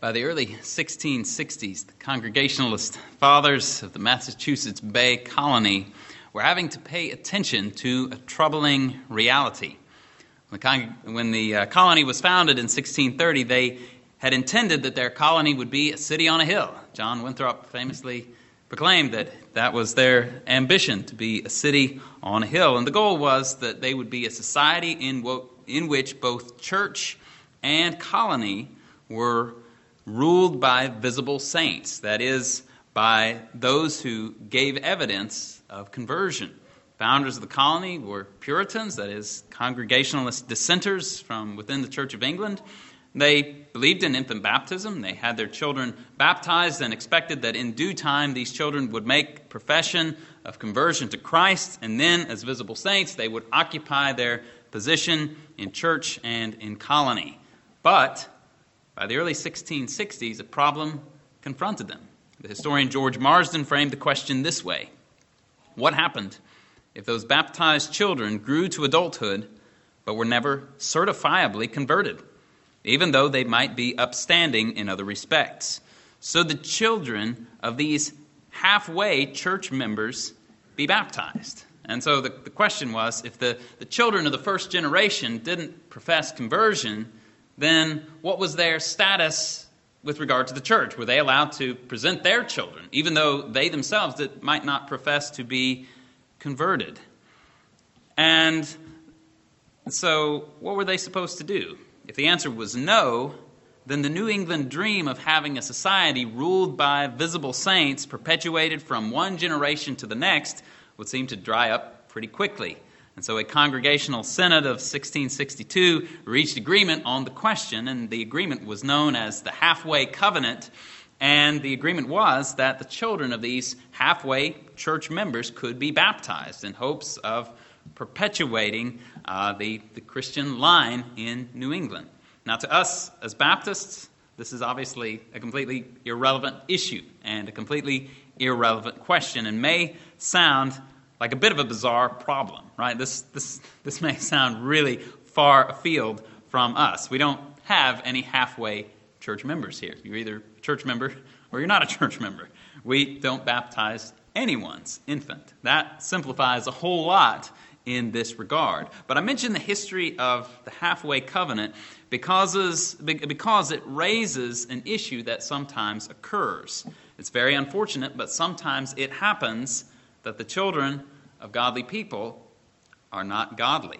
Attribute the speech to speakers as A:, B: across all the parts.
A: By the early 1660s, the Congregationalist fathers of the Massachusetts Bay Colony were having to pay attention to a troubling reality. When the, con- when the uh, colony was founded in 1630, they had intended that their colony would be a city on a hill. John Winthrop famously proclaimed that that was their ambition to be a city on a hill. And the goal was that they would be a society in, wo- in which both church and colony were ruled by visible saints, that is, by those who gave evidence of conversion. Founders of the colony were Puritans, that is, Congregationalist dissenters from within the Church of England. They believed in infant baptism. They had their children baptized and expected that in due time these children would make profession of conversion to Christ, and then, as visible saints, they would occupy their position in church and in colony. But by the early 1660s, a problem confronted them. The historian George Marsden framed the question this way What happened if those baptized children grew to adulthood but were never certifiably converted, even though they might be upstanding in other respects? So the children of these halfway church members be baptized. And so the, the question was if the, the children of the first generation didn't profess conversion, then what was their status with regard to the church? Were they allowed to present their children, even though they themselves did, might not profess to be converted? And so, what were they supposed to do? If the answer was no, then the New England dream of having a society ruled by visible saints, perpetuated from one generation to the next, would seem to dry up pretty quickly. And so a congregational synod of 1662 reached agreement on the question, and the agreement was known as the halfway covenant. And the agreement was that the children of these halfway church members could be baptized in hopes of perpetuating uh, the, the Christian line in New England. Now, to us as Baptists, this is obviously a completely irrelevant issue and a completely irrelevant question, and may sound like a bit of a bizarre problem, right? This, this, this may sound really far afield from us. We don't have any halfway church members here. You're either a church member or you're not a church member. We don't baptize anyone's infant. That simplifies a whole lot in this regard. But I mention the history of the halfway covenant because, because it raises an issue that sometimes occurs. It's very unfortunate, but sometimes it happens that the children of godly people are not godly.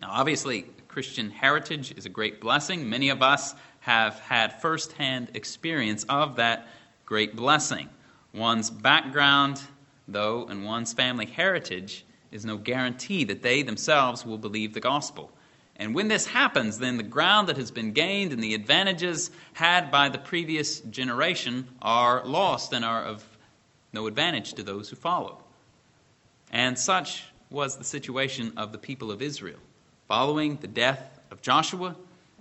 A: Now, obviously, Christian heritage is a great blessing. Many of us have had firsthand experience of that great blessing. One's background, though, and one's family heritage is no guarantee that they themselves will believe the gospel. And when this happens, then the ground that has been gained and the advantages had by the previous generation are lost and are of no advantage to those who follow. And such was the situation of the people of Israel. Following the death of Joshua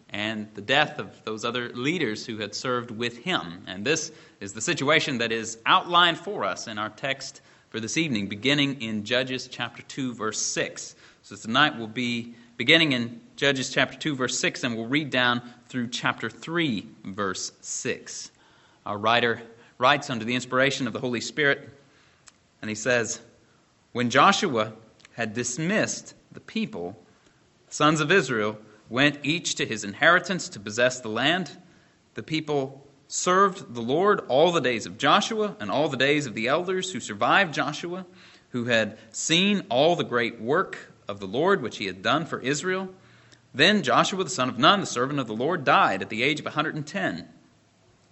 A: and the death of those other leaders who had served with him. And this is the situation that is outlined for us in our text for this evening, beginning in Judges chapter 2, verse 6. So tonight we'll be beginning in Judges chapter 2, verse 6, and we'll read down through chapter 3, verse 6. Our writer writes under the inspiration of the Holy Spirit, and he says, When Joshua had dismissed the people, the sons of Israel went each to his inheritance to possess the land. The people served the Lord all the days of Joshua and all the days of the elders who survived Joshua, who had seen all the great work of the Lord which he had done for Israel. Then Joshua the son of Nun, the servant of the Lord, died at the age of 110.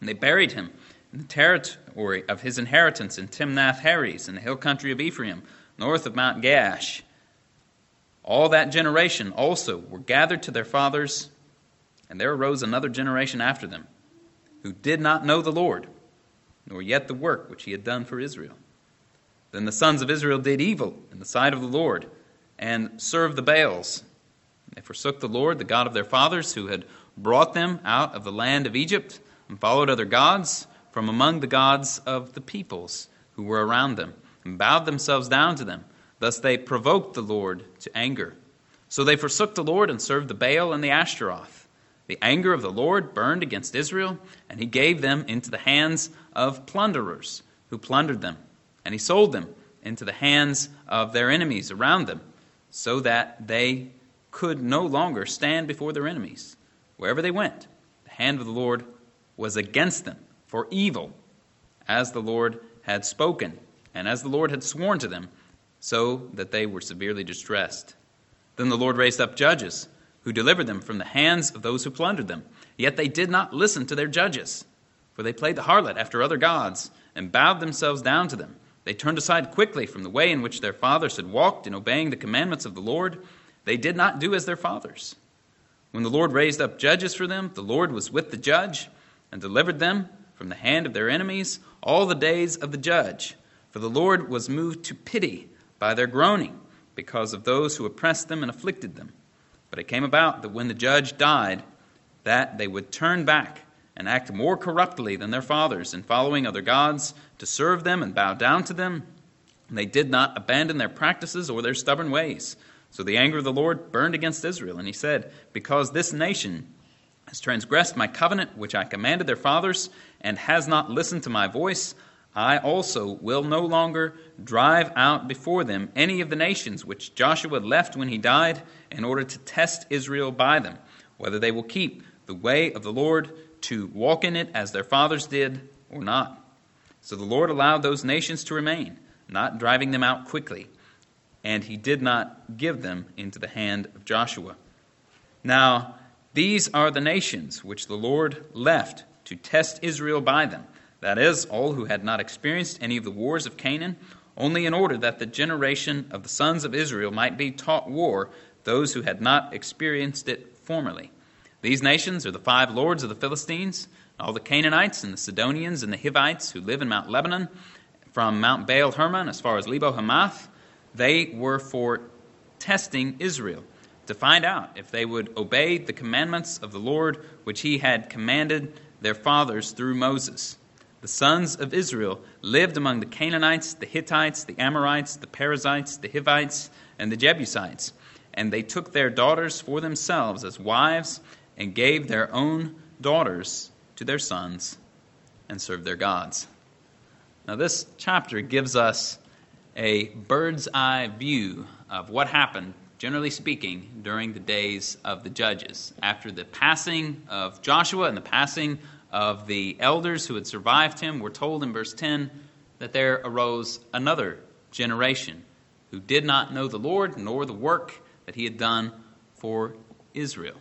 A: And they buried him the territory of his inheritance in Timnath Heres, in the hill country of Ephraim, north of Mount Gaash. All that generation also were gathered to their fathers, and there arose another generation after them, who did not know the Lord, nor yet the work which he had done for Israel. Then the sons of Israel did evil in the sight of the Lord, and served the Baals. They forsook the Lord, the God of their fathers, who had brought them out of the land of Egypt, and followed other gods from among the gods of the peoples who were around them and bowed themselves down to them. Thus they provoked the Lord to anger. So they forsook the Lord and served the Baal and the Ashtaroth. The anger of the Lord burned against Israel, and he gave them into the hands of plunderers, who plundered them, and he sold them into the hands of their enemies around them, so that they could no longer stand before their enemies. Wherever they went, the hand of the Lord was against them for evil, as the Lord had spoken, and as the Lord had sworn to them, so that they were severely distressed. Then the Lord raised up judges who delivered them from the hands of those who plundered them. Yet they did not listen to their judges, for they played the harlot after other gods and bowed themselves down to them. They turned aside quickly from the way in which their fathers had walked in obeying the commandments of the Lord. They did not do as their fathers. When the Lord raised up judges for them, the Lord was with the judge and delivered them from the hand of their enemies all the days of the judge. For the Lord was moved to pity by their groaning because of those who oppressed them and afflicted them. But it came about that when the judge died, that they would turn back and act more corruptly than their fathers in following other gods to serve them and bow down to them. And they did not abandon their practices or their stubborn ways. So the anger of the Lord burned against Israel, and he said, Because this nation has transgressed my covenant which I commanded their fathers, and has not listened to my voice, I also will no longer drive out before them any of the nations which Joshua left when he died, in order to test Israel by them, whether they will keep the way of the Lord to walk in it as their fathers did or not. So the Lord allowed those nations to remain, not driving them out quickly, and he did not give them into the hand of Joshua. Now, these are the nations which the Lord left to test Israel by them that is, all who had not experienced any of the wars of Canaan, only in order that the generation of the sons of Israel might be taught war, those who had not experienced it formerly. These nations are the five lords of the Philistines, all the Canaanites and the Sidonians and the Hivites who live in Mount Lebanon, from Mount Baal Hermon as far as Lebo Hamath. They were for testing Israel to find out if they would obey the commandments of the Lord which he had commanded their fathers through Moses the sons of Israel lived among the Canaanites, the Hittites, the Amorites, the Perizzites, the Hivites, and the Jebusites. And they took their daughters for themselves as wives and gave their own daughters to their sons and served their gods. Now, this chapter gives us a bird's eye view of what happened, generally speaking, during the days of the judges. After the passing of Joshua and the passing of the elders who had survived him, we're told in verse 10 that there arose another generation who did not know the Lord nor the work that he had done for Israel.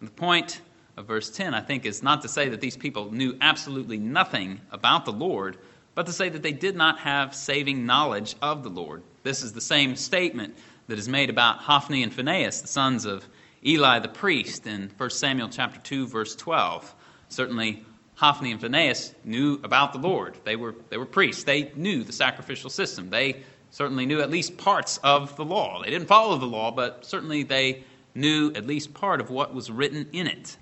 A: And the point of verse 10, I think, is not to say that these people knew absolutely nothing about the Lord, but to say that they did not have saving knowledge of the Lord. This is the same statement that is made about Hophni and Phinehas, the sons of Eli the priest, in 1 Samuel chapter 2, verse 12. Certainly, Hophni and Phinehas knew about the Lord. They were, they were priests. They knew the sacrificial system. They certainly knew at least parts of the law. They didn't follow the law, but certainly they knew at least part of what was written in it.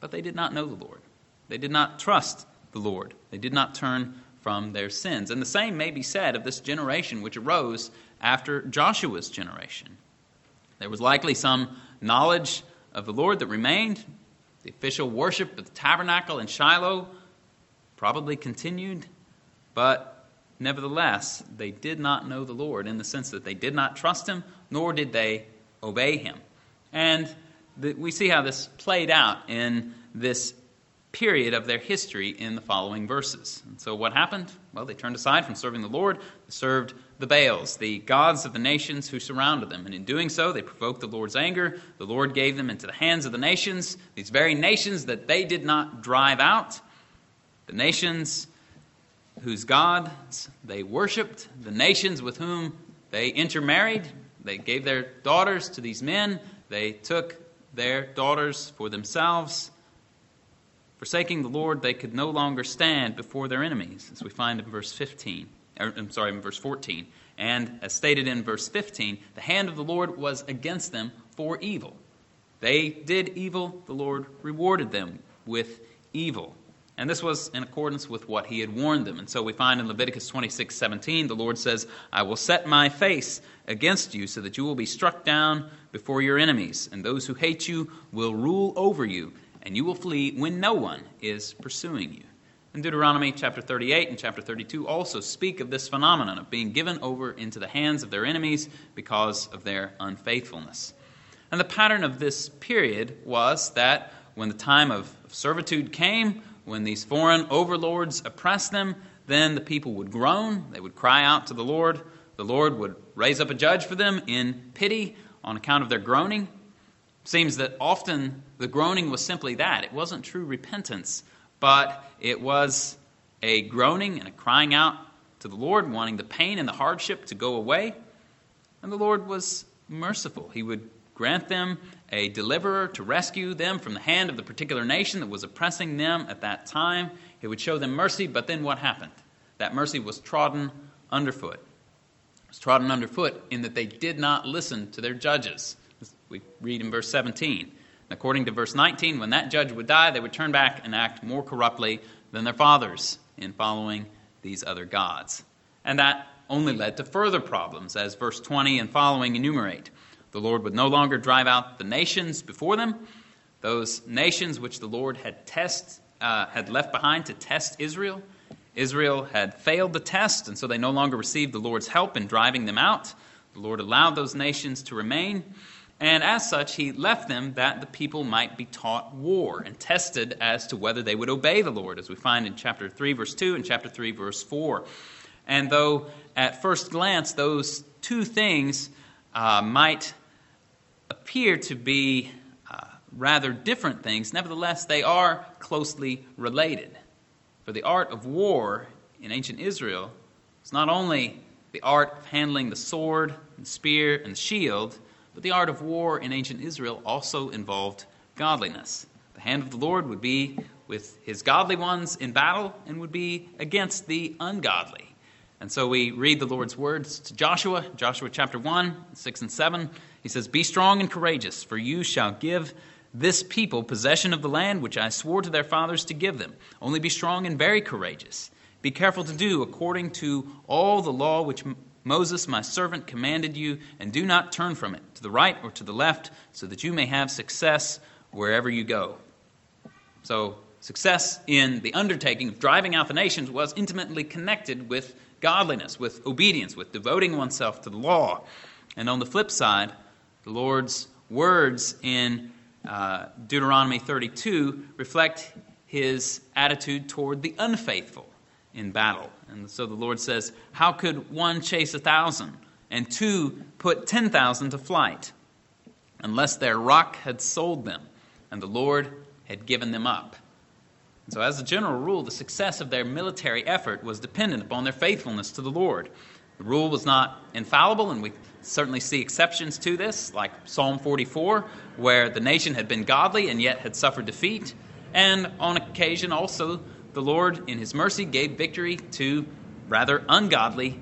A: But they did not know the Lord. They did not trust the Lord. They did not turn from their sins. And the same may be said of this generation which arose after Joshua's generation. There was likely some knowledge of the Lord that remained, the official worship of the tabernacle in Shiloh probably continued, but nevertheless, they did not know the Lord in the sense that they did not trust Him, nor did they obey Him. And we see how this played out in this period of their history in the following verses. And so, what happened? Well, they turned aside from serving the Lord, served the Baals, the gods of the nations who surrounded them. And in doing so, they provoked the Lord's anger. The Lord gave them into the hands of the nations, these very nations that they did not drive out, the nations whose gods they worshiped, the nations with whom they intermarried. They gave their daughters to these men, they took their daughters for themselves. Forsaking the Lord, they could no longer stand before their enemies, as we find in verse 15. Or, I'm sorry, in verse 14. And as stated in verse 15, the hand of the Lord was against them for evil. They did evil, the Lord rewarded them with evil. And this was in accordance with what he had warned them. And so we find in Leviticus 26 17, the Lord says, I will set my face against you so that you will be struck down before your enemies, and those who hate you will rule over you and you will flee when no one is pursuing you. And Deuteronomy chapter 38 and chapter 32 also speak of this phenomenon of being given over into the hands of their enemies because of their unfaithfulness. And the pattern of this period was that when the time of servitude came, when these foreign overlords oppressed them, then the people would groan, they would cry out to the Lord. The Lord would raise up a judge for them in pity on account of their groaning. Seems that often the groaning was simply that. It wasn't true repentance, but it was a groaning and a crying out to the Lord, wanting the pain and the hardship to go away. And the Lord was merciful. He would grant them a deliverer to rescue them from the hand of the particular nation that was oppressing them at that time. He would show them mercy, but then what happened? That mercy was trodden underfoot. It was trodden underfoot in that they did not listen to their judges. We read in verse 17. And according to verse 19, when that judge would die, they would turn back and act more corruptly than their fathers in following these other gods. And that only led to further problems, as verse 20 and following enumerate. The Lord would no longer drive out the nations before them, those nations which the Lord had test, uh, had left behind to test Israel. Israel had failed the test, and so they no longer received the Lord's help in driving them out. The Lord allowed those nations to remain, and as such, He left them that the people might be taught war and tested as to whether they would obey the Lord, as we find in chapter 3, verse 2, and chapter 3, verse 4. And though at first glance those two things uh, might appear to be uh, rather different things, nevertheless, they are closely related. For the art of war in ancient Israel was not only the art of handling the sword, and spear, and shield, but the art of war in ancient Israel also involved godliness. The hand of the Lord would be with his godly ones in battle and would be against the ungodly. And so we read the Lord's words to Joshua, Joshua chapter 1, 6 and 7. He says, Be strong and courageous, for you shall give this people possession of the land which I swore to their fathers to give them. Only be strong and very courageous. Be careful to do according to all the law which Moses, my servant, commanded you, and do not turn from it to the right or to the left, so that you may have success wherever you go. So, success in the undertaking of driving out the nations was intimately connected with godliness, with obedience, with devoting oneself to the law. And on the flip side, the Lord's words in uh, Deuteronomy 32 reflect his attitude toward the unfaithful in battle. And so the Lord says, How could one chase a thousand and two put 10,000 to flight unless their rock had sold them and the Lord had given them up? And so, as a general rule, the success of their military effort was dependent upon their faithfulness to the Lord. The rule was not infallible, and we certainly see exceptions to this, like Psalm 44, where the nation had been godly and yet had suffered defeat. And on occasion, also, the Lord, in His mercy, gave victory to rather ungodly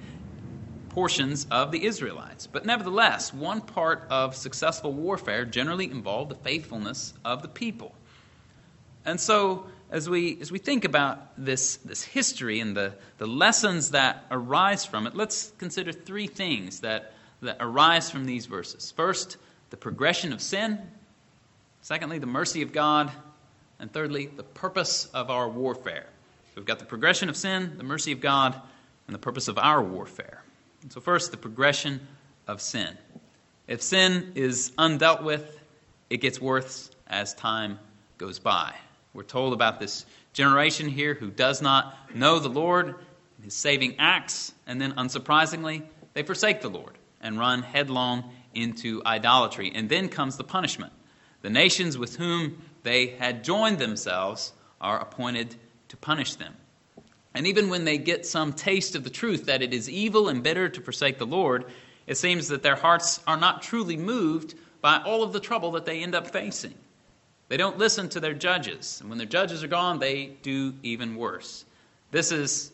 A: portions of the Israelites. But nevertheless, one part of successful warfare generally involved the faithfulness of the people. And so, as we, as we think about this, this history and the, the lessons that arise from it, let's consider three things that, that arise from these verses. First, the progression of sin. Secondly, the mercy of God. And thirdly, the purpose of our warfare. We've got the progression of sin, the mercy of God, and the purpose of our warfare. And so, first, the progression of sin. If sin is undealt with, it gets worse as time goes by. We're told about this generation here who does not know the Lord and his saving acts, and then, unsurprisingly, they forsake the Lord and run headlong into idolatry. And then comes the punishment. The nations with whom they had joined themselves are appointed to punish them. And even when they get some taste of the truth that it is evil and bitter to forsake the Lord, it seems that their hearts are not truly moved by all of the trouble that they end up facing. They don't listen to their judges. And when their judges are gone, they do even worse. This is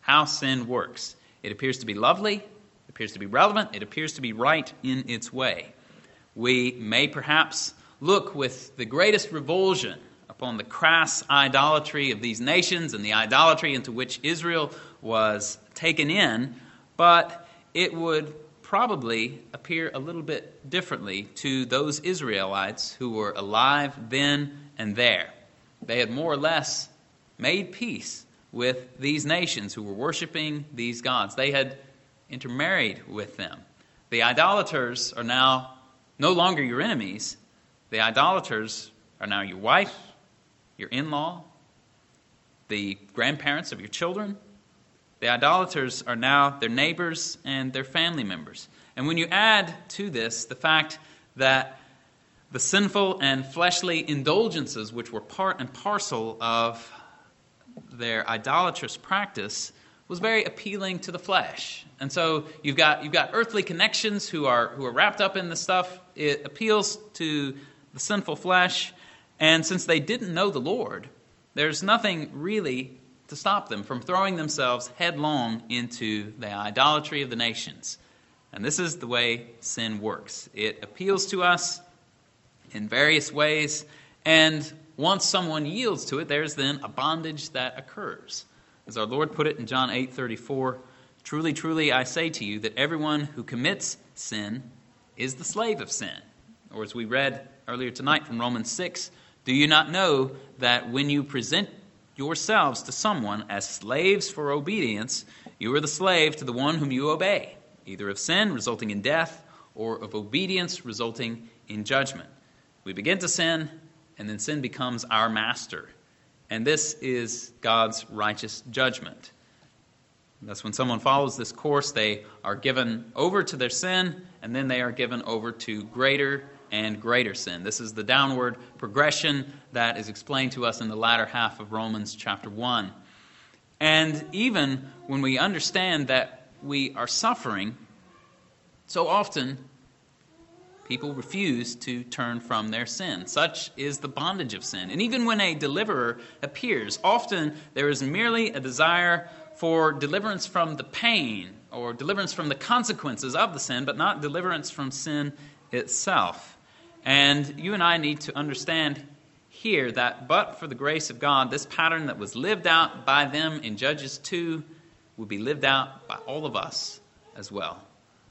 A: how sin works it appears to be lovely, it appears to be relevant, it appears to be right in its way. We may perhaps look with the greatest revulsion upon the crass idolatry of these nations and the idolatry into which Israel was taken in, but it would probably appear a little bit differently to those Israelites who were alive then and there. They had more or less made peace with these nations who were worshiping these gods. They had intermarried with them. The idolaters are now no longer your enemies. The idolaters are now your wife, your in law, the grandparents of your children. The idolaters are now their neighbors and their family members. And when you add to this the fact that the sinful and fleshly indulgences, which were part and parcel of their idolatrous practice, was very appealing to the flesh. And so you've got, you've got earthly connections who are, who are wrapped up in the stuff. It appeals to the sinful flesh. And since they didn't know the Lord, there's nothing really to stop them from throwing themselves headlong into the idolatry of the nations. And this is the way sin works it appeals to us in various ways, and once someone yields to it, there's then a bondage that occurs. As our Lord put it in John 8 34, truly, truly, I say to you that everyone who commits sin is the slave of sin. Or as we read earlier tonight from Romans 6, do you not know that when you present yourselves to someone as slaves for obedience, you are the slave to the one whom you obey, either of sin resulting in death or of obedience resulting in judgment? We begin to sin, and then sin becomes our master. And this is God's righteous judgment. That's when someone follows this course, they are given over to their sin, and then they are given over to greater and greater sin. This is the downward progression that is explained to us in the latter half of Romans chapter 1. And even when we understand that we are suffering, so often people refuse to turn from their sin. Such is the bondage of sin. And even when a deliverer appears, often there is merely a desire for deliverance from the pain or deliverance from the consequences of the sin, but not deliverance from sin itself. And you and I need to understand here that, but for the grace of God, this pattern that was lived out by them in Judges 2 will be lived out by all of us as well.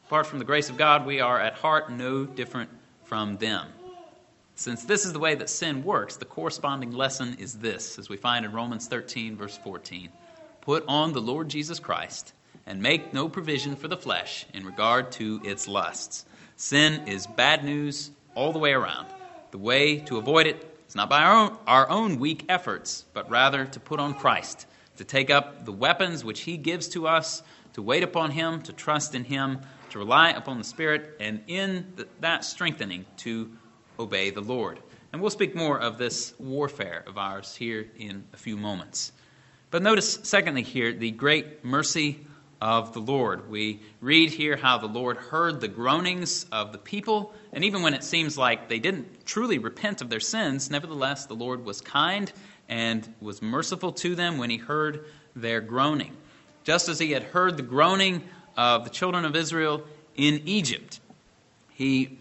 A: Apart from the grace of God, we are at heart no different from them. Since this is the way that sin works, the corresponding lesson is this, as we find in Romans 13, verse 14 Put on the Lord Jesus Christ and make no provision for the flesh in regard to its lusts. Sin is bad news all the way around. The way to avoid it is not by our own, our own weak efforts, but rather to put on Christ, to take up the weapons which He gives to us, to wait upon Him, to trust in Him to rely upon the Spirit, and in that strengthening to obey the Lord. And we'll speak more of this warfare of ours here in a few moments. But notice, secondly, here, the great mercy of the Lord. We read here how the Lord heard the groanings of the people, and even when it seems like they didn't truly repent of their sins, nevertheless, the Lord was kind and was merciful to them when he heard their groaning. Just as he had heard the groaning of the children of Israel in Egypt. He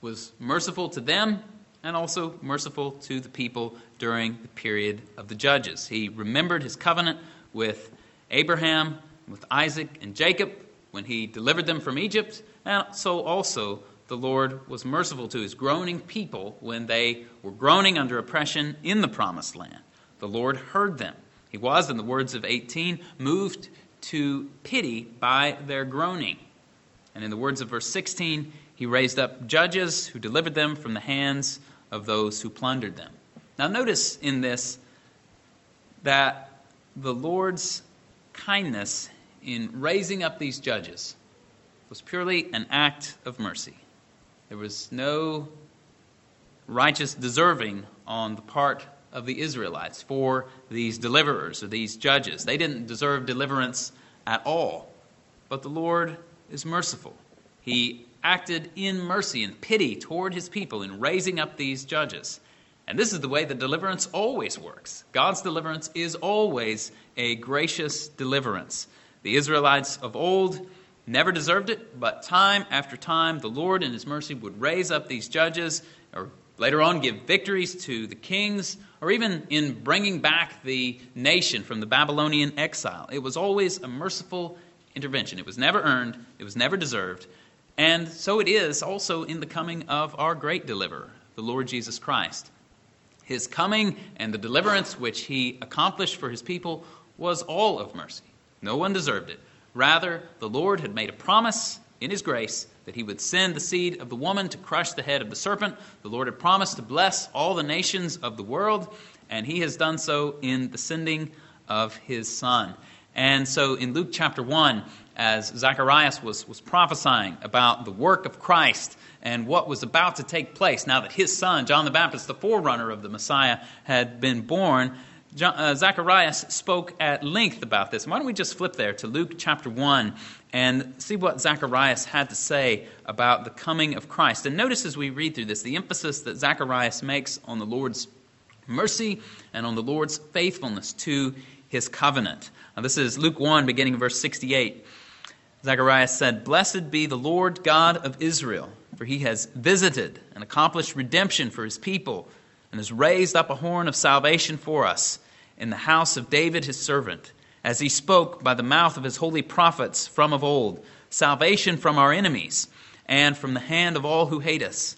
A: was merciful to them and also merciful to the people during the period of the judges. He remembered his covenant with Abraham, with Isaac, and Jacob when he delivered them from Egypt, and so also the Lord was merciful to his groaning people when they were groaning under oppression in the promised land. The Lord heard them. He was, in the words of 18, moved to pity by their groaning. And in the words of verse 16, he raised up judges who delivered them from the hands of those who plundered them. Now, notice in this that the Lord's kindness in raising up these judges was purely an act of mercy. There was no righteous deserving on the part of the Israelites for these deliverers or these judges. They didn't deserve deliverance at all. But the Lord is merciful. He acted in mercy and pity toward his people in raising up these judges. And this is the way that deliverance always works. God's deliverance is always a gracious deliverance. The Israelites of old never deserved it, but time after time, the Lord in his mercy would raise up these judges, or later on give victories to the kings or even in bringing back the nation from the Babylonian exile. It was always a merciful intervention. It was never earned, it was never deserved. And so it is also in the coming of our great deliverer, the Lord Jesus Christ. His coming and the deliverance which he accomplished for his people was all of mercy. No one deserved it. Rather, the Lord had made a promise in his grace that he would send the seed of the woman to crush the head of the serpent. The Lord had promised to bless all the nations of the world, and he has done so in the sending of his son. And so in Luke chapter 1, as Zacharias was, was prophesying about the work of Christ and what was about to take place now that his son, John the Baptist, the forerunner of the Messiah, had been born, John, uh, Zacharias spoke at length about this. Why don't we just flip there to Luke chapter 1 and see what Zacharias had to say about the coming of Christ? And notice as we read through this the emphasis that Zacharias makes on the Lord's mercy and on the Lord's faithfulness to his covenant. Now, this is Luke 1, beginning in verse 68. Zacharias said, Blessed be the Lord God of Israel, for he has visited and accomplished redemption for his people and has raised up a horn of salvation for us in the house of David his servant, as he spoke by the mouth of his holy prophets from of old, salvation from our enemies and from the hand of all who hate us,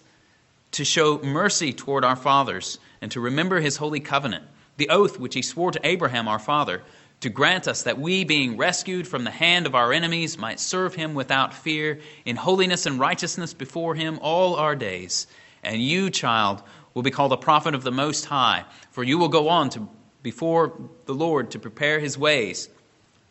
A: to show mercy toward our fathers and to remember his holy covenant, the oath which he swore to Abraham our father, to grant us that we, being rescued from the hand of our enemies, might serve him without fear, in holiness and righteousness before him all our days. And you, child, will be called a prophet of the Most High, for you will go on to before the Lord to prepare his ways,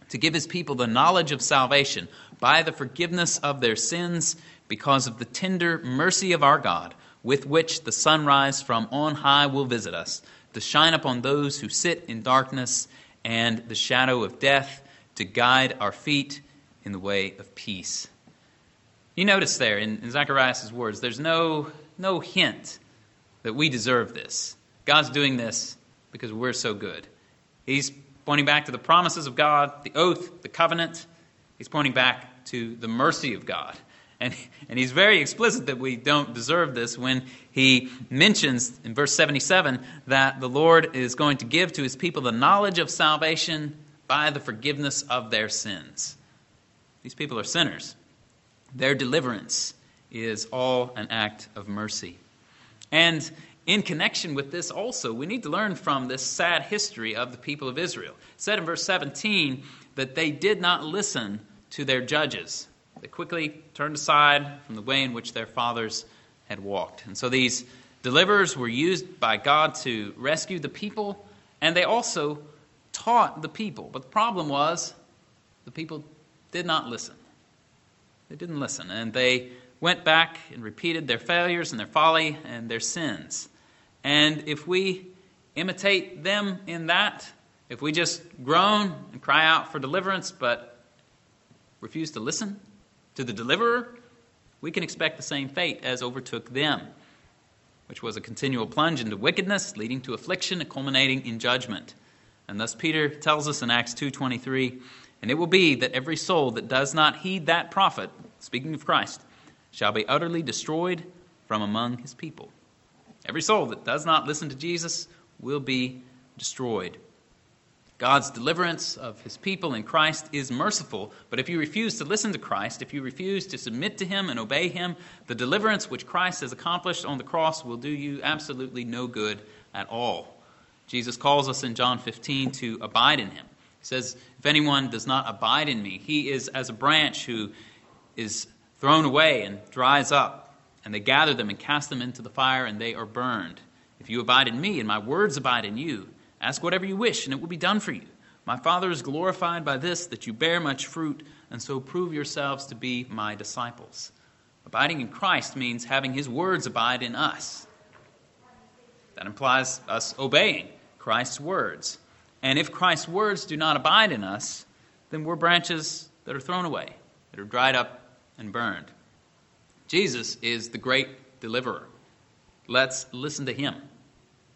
A: to give his people the knowledge of salvation by the forgiveness of their sins, because of the tender mercy of our God, with which the sunrise from on high will visit us, to shine upon those who sit in darkness and the shadow of death, to guide our feet in the way of peace. You notice there in, in Zacharias' words, there's no, no hint that we deserve this. God's doing this because we're so good. He's pointing back to the promises of God, the oath, the covenant. He's pointing back to the mercy of God. And, and he's very explicit that we don't deserve this when he mentions in verse 77 that the Lord is going to give to his people the knowledge of salvation by the forgiveness of their sins. These people are sinners. Their deliverance is all an act of mercy. And in connection with this, also, we need to learn from this sad history of the people of Israel. It said in verse 17 that they did not listen to their judges. They quickly turned aside from the way in which their fathers had walked. And so these deliverers were used by God to rescue the people, and they also taught the people. But the problem was the people did not listen. They didn't listen, and they went back and repeated their failures and their folly and their sins. And if we imitate them in that, if we just groan and cry out for deliverance but refuse to listen to the deliverer, we can expect the same fate as overtook them, which was a continual plunge into wickedness, leading to affliction and culminating in judgment. And thus Peter tells us in Acts 2:23, and it will be that every soul that does not heed that prophet, speaking of Christ, shall be utterly destroyed from among his people. Every soul that does not listen to Jesus will be destroyed. God's deliverance of his people in Christ is merciful, but if you refuse to listen to Christ, if you refuse to submit to him and obey him, the deliverance which Christ has accomplished on the cross will do you absolutely no good at all. Jesus calls us in John 15 to abide in him. He says, If anyone does not abide in me, he is as a branch who is thrown away and dries up, and they gather them and cast them into the fire, and they are burned. If you abide in me, and my words abide in you, ask whatever you wish, and it will be done for you. My Father is glorified by this, that you bear much fruit, and so prove yourselves to be my disciples. Abiding in Christ means having his words abide in us. That implies us obeying Christ's words. And if Christ's words do not abide in us, then we're branches that are thrown away, that are dried up and burned. Jesus is the great deliverer. Let's listen to him.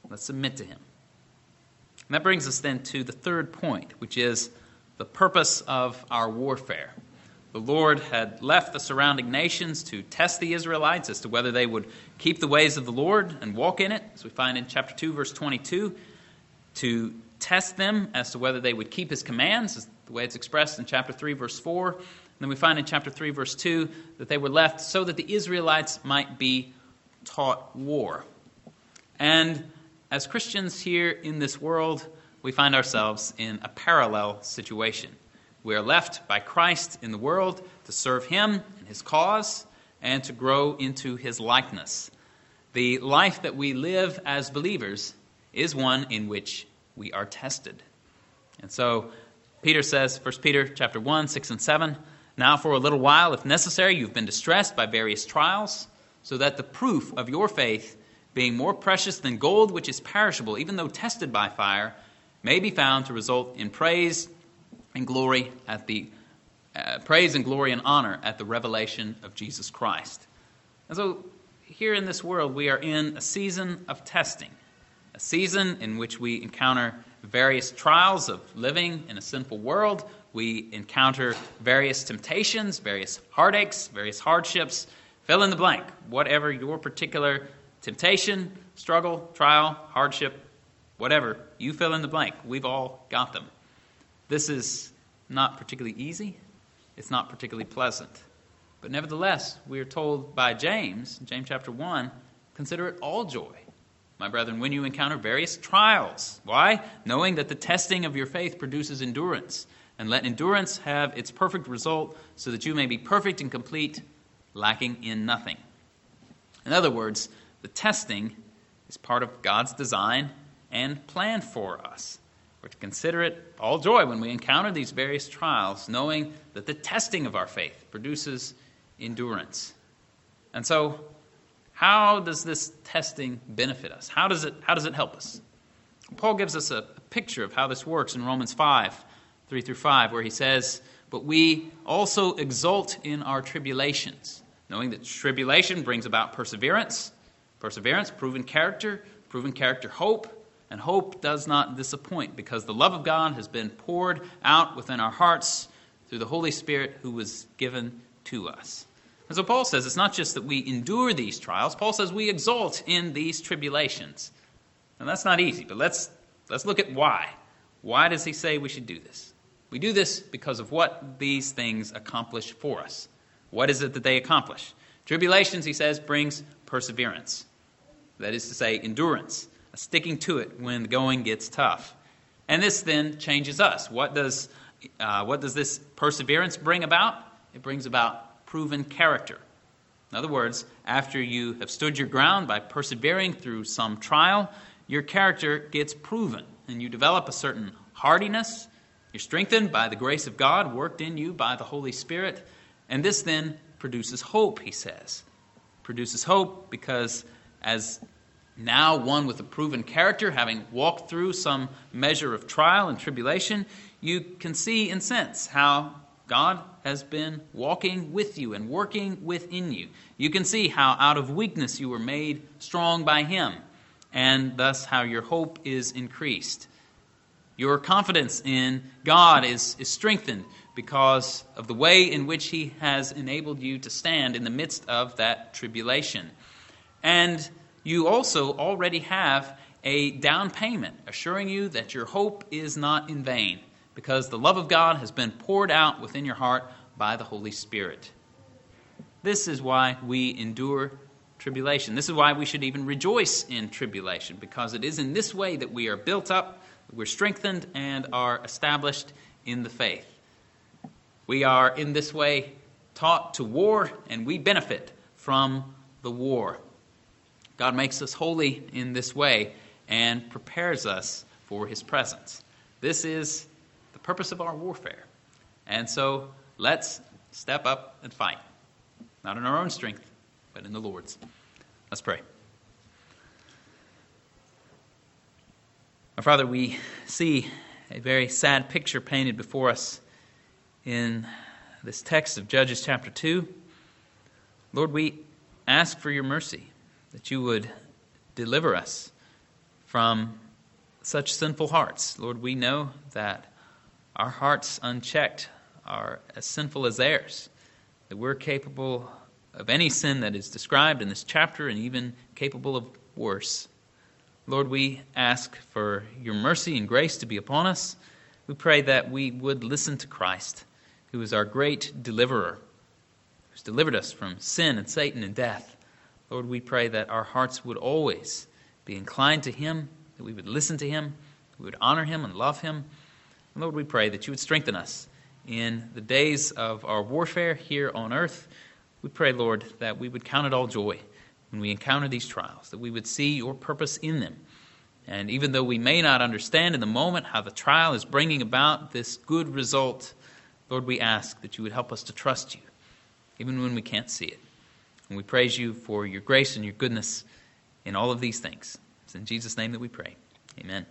A: Let's submit to him. And that brings us then to the third point, which is the purpose of our warfare. The Lord had left the surrounding nations to test the Israelites as to whether they would keep the ways of the Lord and walk in it, as we find in chapter 2, verse 22, to test them as to whether they would keep his commands, the way it's expressed in chapter 3, verse 4. And then we find in chapter 3, verse 2, that they were left so that the Israelites might be taught war. And as Christians here in this world, we find ourselves in a parallel situation. We are left by Christ in the world to serve Him and His cause and to grow into His likeness. The life that we live as believers is one in which we are tested. And so Peter says, 1 Peter chapter 1, 6 and 7, Now for a little while, if necessary, you've been distressed by various trials, so that the proof of your faith, being more precious than gold which is perishable, even though tested by fire, may be found to result in praise and glory at the uh, praise and glory and honor at the revelation of Jesus Christ. And so, here in this world, we are in a season of testing, a season in which we encounter various trials of living in a sinful world. We encounter various temptations, various heartaches, various hardships. Fill in the blank, whatever your particular temptation, struggle, trial, hardship, whatever, you fill in the blank. We've all got them. This is not particularly easy, it's not particularly pleasant. But nevertheless, we are told by James, James chapter 1, consider it all joy, my brethren, when you encounter various trials. Why? Knowing that the testing of your faith produces endurance. And let endurance have its perfect result, so that you may be perfect and complete, lacking in nothing. In other words, the testing is part of God's design and plan for us. We're to consider it all joy when we encounter these various trials, knowing that the testing of our faith produces endurance. And so, how does this testing benefit us? How does it, how does it help us? Paul gives us a, a picture of how this works in Romans 5 3 through 5, where he says, But we also exult in our tribulations, knowing that tribulation brings about perseverance, perseverance, proven character, proven character, hope and hope does not disappoint because the love of God has been poured out within our hearts through the Holy Spirit who was given to us. And so Paul says it's not just that we endure these trials, Paul says we exult in these tribulations. And that's not easy, but let's, let's look at why. Why does he say we should do this? We do this because of what these things accomplish for us. What is it that they accomplish? Tribulations, he says, brings perseverance. That is to say, endurance sticking to it when the going gets tough. And this then changes us. What does, uh, what does this perseverance bring about? It brings about proven character. In other words, after you have stood your ground by persevering through some trial, your character gets proven and you develop a certain hardiness. You're strengthened by the grace of God worked in you by the Holy Spirit. And this then produces hope, he says. Produces hope because as now one with a proven character, having walked through some measure of trial and tribulation, you can see and sense how God has been walking with you and working within you. You can see how out of weakness you were made strong by Him, and thus how your hope is increased. Your confidence in God is, is strengthened because of the way in which He has enabled you to stand in the midst of that tribulation. And you also already have a down payment assuring you that your hope is not in vain because the love of God has been poured out within your heart by the Holy Spirit. This is why we endure tribulation. This is why we should even rejoice in tribulation because it is in this way that we are built up, we're strengthened, and are established in the faith. We are in this way taught to war, and we benefit from the war. God makes us holy in this way and prepares us for his presence. This is the purpose of our warfare. And so let's step up and fight. Not in our own strength, but in the Lord's. Let's pray. Our Father, we see a very sad picture painted before us in this text of Judges chapter 2. Lord, we ask for your mercy that you would deliver us from such sinful hearts. Lord, we know that our hearts unchecked are as sinful as theirs, that we're capable of any sin that is described in this chapter and even capable of worse. Lord, we ask for your mercy and grace to be upon us, We pray that we would listen to Christ, who is our great deliverer, who's delivered us from sin and Satan and death. Lord, we pray that our hearts would always be inclined to him, that we would listen to him, we would honor him and love him. And Lord, we pray that you would strengthen us in the days of our warfare here on earth. We pray, Lord, that we would count it all joy when we encounter these trials, that we would see your purpose in them. And even though we may not understand in the moment how the trial is bringing about this good result, Lord, we ask that you would help us to trust you, even when we can't see it. And we praise you for your grace and your goodness in all of these things. It's in Jesus' name that we pray. Amen.